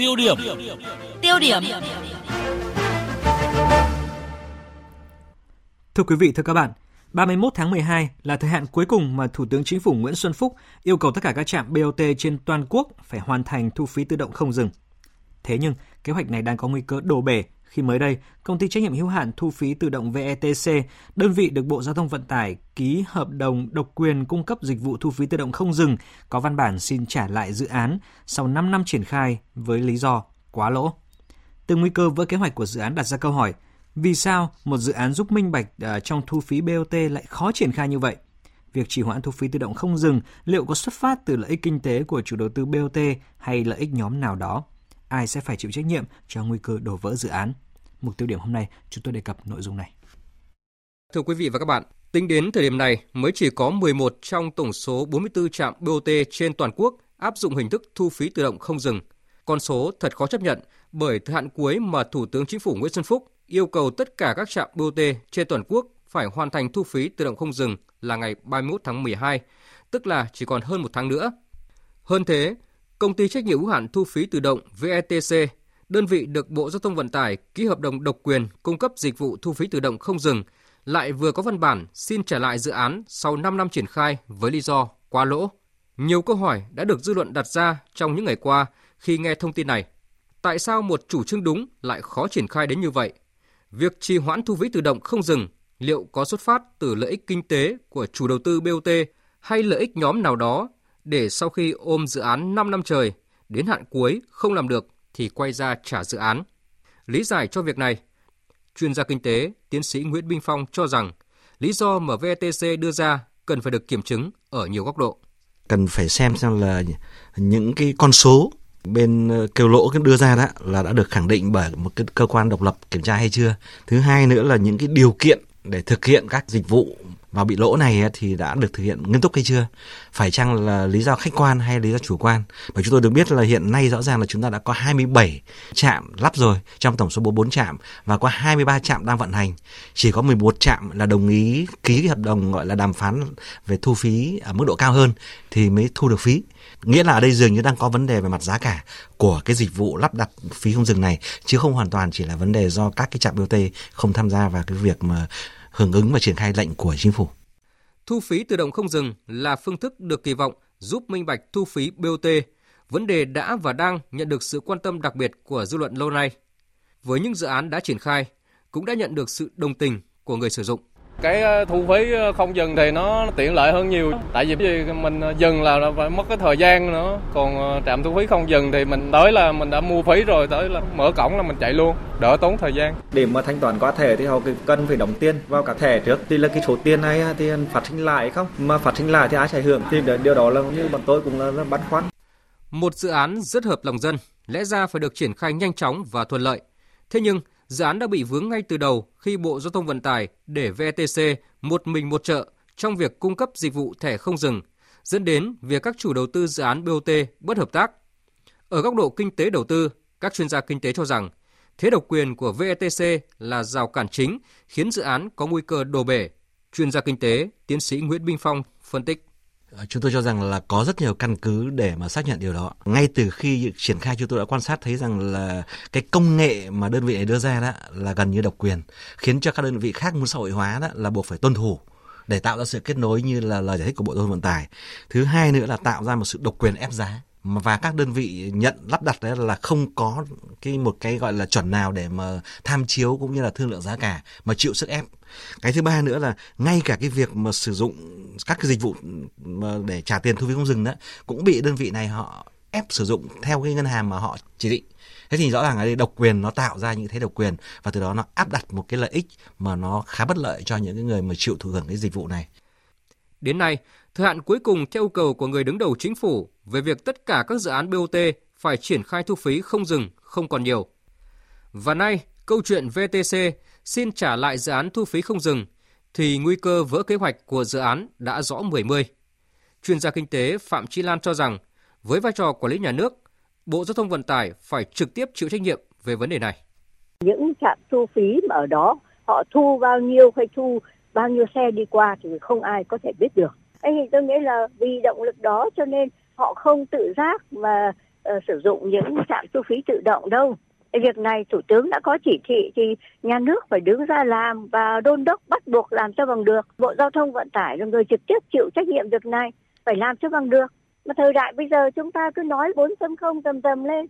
Tiêu điểm. Tiêu điểm. Thưa quý vị, thưa các bạn, 31 tháng 12 là thời hạn cuối cùng mà Thủ tướng Chính phủ Nguyễn Xuân Phúc yêu cầu tất cả các trạm BOT trên toàn quốc phải hoàn thành thu phí tự động không dừng. Thế nhưng, kế hoạch này đang có nguy cơ đổ bể khi mới đây, công ty trách nhiệm hữu hạn thu phí tự động VETC, đơn vị được Bộ Giao thông Vận tải ký hợp đồng độc quyền cung cấp dịch vụ thu phí tự động không dừng, có văn bản xin trả lại dự án sau 5 năm triển khai với lý do quá lỗ. Từ nguy cơ vỡ kế hoạch của dự án đặt ra câu hỏi, vì sao một dự án giúp minh bạch ờ, trong thu phí BOT lại khó triển khai như vậy? Việc trì hoãn thu phí tự động không dừng liệu có xuất phát từ lợi ích kinh tế của chủ đầu tư BOT hay lợi ích nhóm nào đó? Ai sẽ phải chịu trách nhiệm cho nguy cơ đổ vỡ dự án. Mục tiêu điểm hôm nay chúng tôi đề cập nội dung này. Thưa quý vị và các bạn, tính đến thời điểm này mới chỉ có 11 trong tổng số 44 trạm BOT trên toàn quốc áp dụng hình thức thu phí tự động không dừng. Con số thật khó chấp nhận bởi thời hạn cuối mà Thủ tướng Chính phủ Nguyễn Xuân Phúc yêu cầu tất cả các trạm BOT trên toàn quốc phải hoàn thành thu phí tự động không dừng là ngày 31 tháng 12, tức là chỉ còn hơn một tháng nữa. Hơn thế, Công ty trách nhiệm hữu hạn thu phí tự động VETC, đơn vị được Bộ Giao thông Vận tải ký hợp đồng độc quyền cung cấp dịch vụ thu phí tự động không dừng, lại vừa có văn bản xin trả lại dự án sau 5 năm triển khai với lý do quá lỗ. Nhiều câu hỏi đã được dư luận đặt ra trong những ngày qua khi nghe thông tin này. Tại sao một chủ trương đúng lại khó triển khai đến như vậy? Việc trì hoãn thu phí tự động không dừng liệu có xuất phát từ lợi ích kinh tế của chủ đầu tư BOT hay lợi ích nhóm nào đó để sau khi ôm dự án 5 năm trời, đến hạn cuối không làm được thì quay ra trả dự án. Lý giải cho việc này, chuyên gia kinh tế, tiến sĩ Nguyễn Minh Phong cho rằng lý do mà VTC đưa ra cần phải được kiểm chứng ở nhiều góc độ. Cần phải xem xem là những cái con số bên ờ, kêu lỗ đưa ra đó là đã được khẳng định bởi một cái cơ quan độc lập kiểm tra hay chưa. Thứ hai nữa là những cái điều kiện để thực hiện các dịch vụ và bị lỗ này thì đã được thực hiện nghiêm túc hay chưa? Phải chăng là lý do khách quan hay lý do chủ quan? Bởi chúng tôi được biết là hiện nay rõ ràng là chúng ta đã có 27 trạm lắp rồi trong tổng số 44 trạm và có 23 trạm đang vận hành. Chỉ có 11 trạm là đồng ý ký cái hợp đồng gọi là đàm phán về thu phí ở mức độ cao hơn thì mới thu được phí. Nghĩa là ở đây dường như đang có vấn đề về mặt giá cả của cái dịch vụ lắp đặt phí không dừng này, chứ không hoàn toàn chỉ là vấn đề do các cái trạm BOT không tham gia vào cái việc mà hưởng ứng và triển khai lệnh của chính phủ. Thu phí tự động không dừng là phương thức được kỳ vọng giúp minh bạch thu phí BOT, vấn đề đã và đang nhận được sự quan tâm đặc biệt của dư luận lâu nay. Với những dự án đã triển khai, cũng đã nhận được sự đồng tình của người sử dụng. Cái ờ, thu phí ờ, không dừng thì nó tiện lợi hơn nhiều. Tại vì mình dừng là phải mất cái thời gian nữa. Còn ờ, trạm thu phí không dừng thì mình tới là mình đã mua phí rồi, tới là mở cổng là mình chạy luôn, đỡ tốn thời gian. Để mà thanh toán qua thẻ thì họ cần phải đóng tiền vào các thẻ trước. Thì là cái số tiền này thì phát sinh lại không? Mà phát sinh lại thì ai sẽ hưởng? Thì điều đó là như bọn tôi cũng là băn khoăn. Một dự án rất hợp lòng dân, lẽ ra phải được triển khai nhanh chóng và thuận lợi. Thế nhưng dự án đã bị vướng ngay từ đầu khi Bộ Giao thông Vận tải để VTC một mình một chợ trong việc cung cấp dịch vụ thẻ không dừng, dẫn đến việc các chủ đầu tư dự án BOT bất hợp tác. Ở góc độ kinh tế đầu tư, các chuyên gia kinh tế cho rằng thế độc quyền của VTC là rào cản chính khiến dự án có nguy cơ đổ bể. Chuyên gia kinh tế, tiến sĩ Nguyễn Minh Phong phân tích. Ờ, chúng tôi cho rằng là có rất nhiều căn cứ để mà xác nhận điều đó. Ngay từ khi triển khai chúng tôi đã quan sát thấy rằng là cái công nghệ mà đơn vị này đưa ra đó là gần như độc quyền, khiến cho các đơn vị khác muốn xã hội hóa đó là buộc phải tuân thủ để tạo ra sự kết nối như là lời giải thích của Bộ Giao thông Vận tải. Thứ hai nữa là tạo ra một sự độc quyền ép giá và các đơn vị nhận lắp đặt đấy là không có cái một cái gọi là chuẩn nào để mà tham chiếu cũng như là thương lượng giá cả, mà chịu sức ép. Cái thứ ba nữa là ngay cả cái việc mà sử dụng các cái dịch vụ mà để trả tiền thu phí không dừng đó, cũng bị đơn vị này họ ép sử dụng theo cái ngân hàng mà họ chỉ định. Thế thì rõ ràng ở đây, độc quyền nó tạo ra những thế độc quyền và từ đó nó áp đặt một cái lợi ích mà nó khá bất lợi cho những cái người mà chịu thụ hưởng cái dịch vụ này. Đến nay thời hạn cuối cùng theo yêu cầu của người đứng đầu chính phủ về việc tất cả các dự án BOT phải triển khai thu phí không dừng không còn nhiều. Và nay, câu chuyện VTC xin trả lại dự án thu phí không dừng thì nguy cơ vỡ kế hoạch của dự án đã rõ mười mươi. Chuyên gia kinh tế Phạm Chi Lan cho rằng với vai trò quản lý nhà nước, Bộ Giao thông Vận tải phải trực tiếp chịu trách nhiệm về vấn đề này. Những trạm thu phí mà ở đó họ thu bao nhiêu hay thu bao nhiêu xe đi qua thì không ai có thể biết được thế thì tôi nghĩ là vì động lực đó cho nên họ không tự giác mà uh, sử dụng những trạm thu phí tự động đâu. Việc này thủ tướng đã có chỉ thị thì nhà nước phải đứng ra làm và đôn đốc bắt buộc làm cho bằng được. Bộ giao thông vận tải là người trực tiếp chịu trách nhiệm việc này phải làm cho bằng được. Mà thời đại bây giờ chúng ta cứ nói 4.0 tầm tầm lên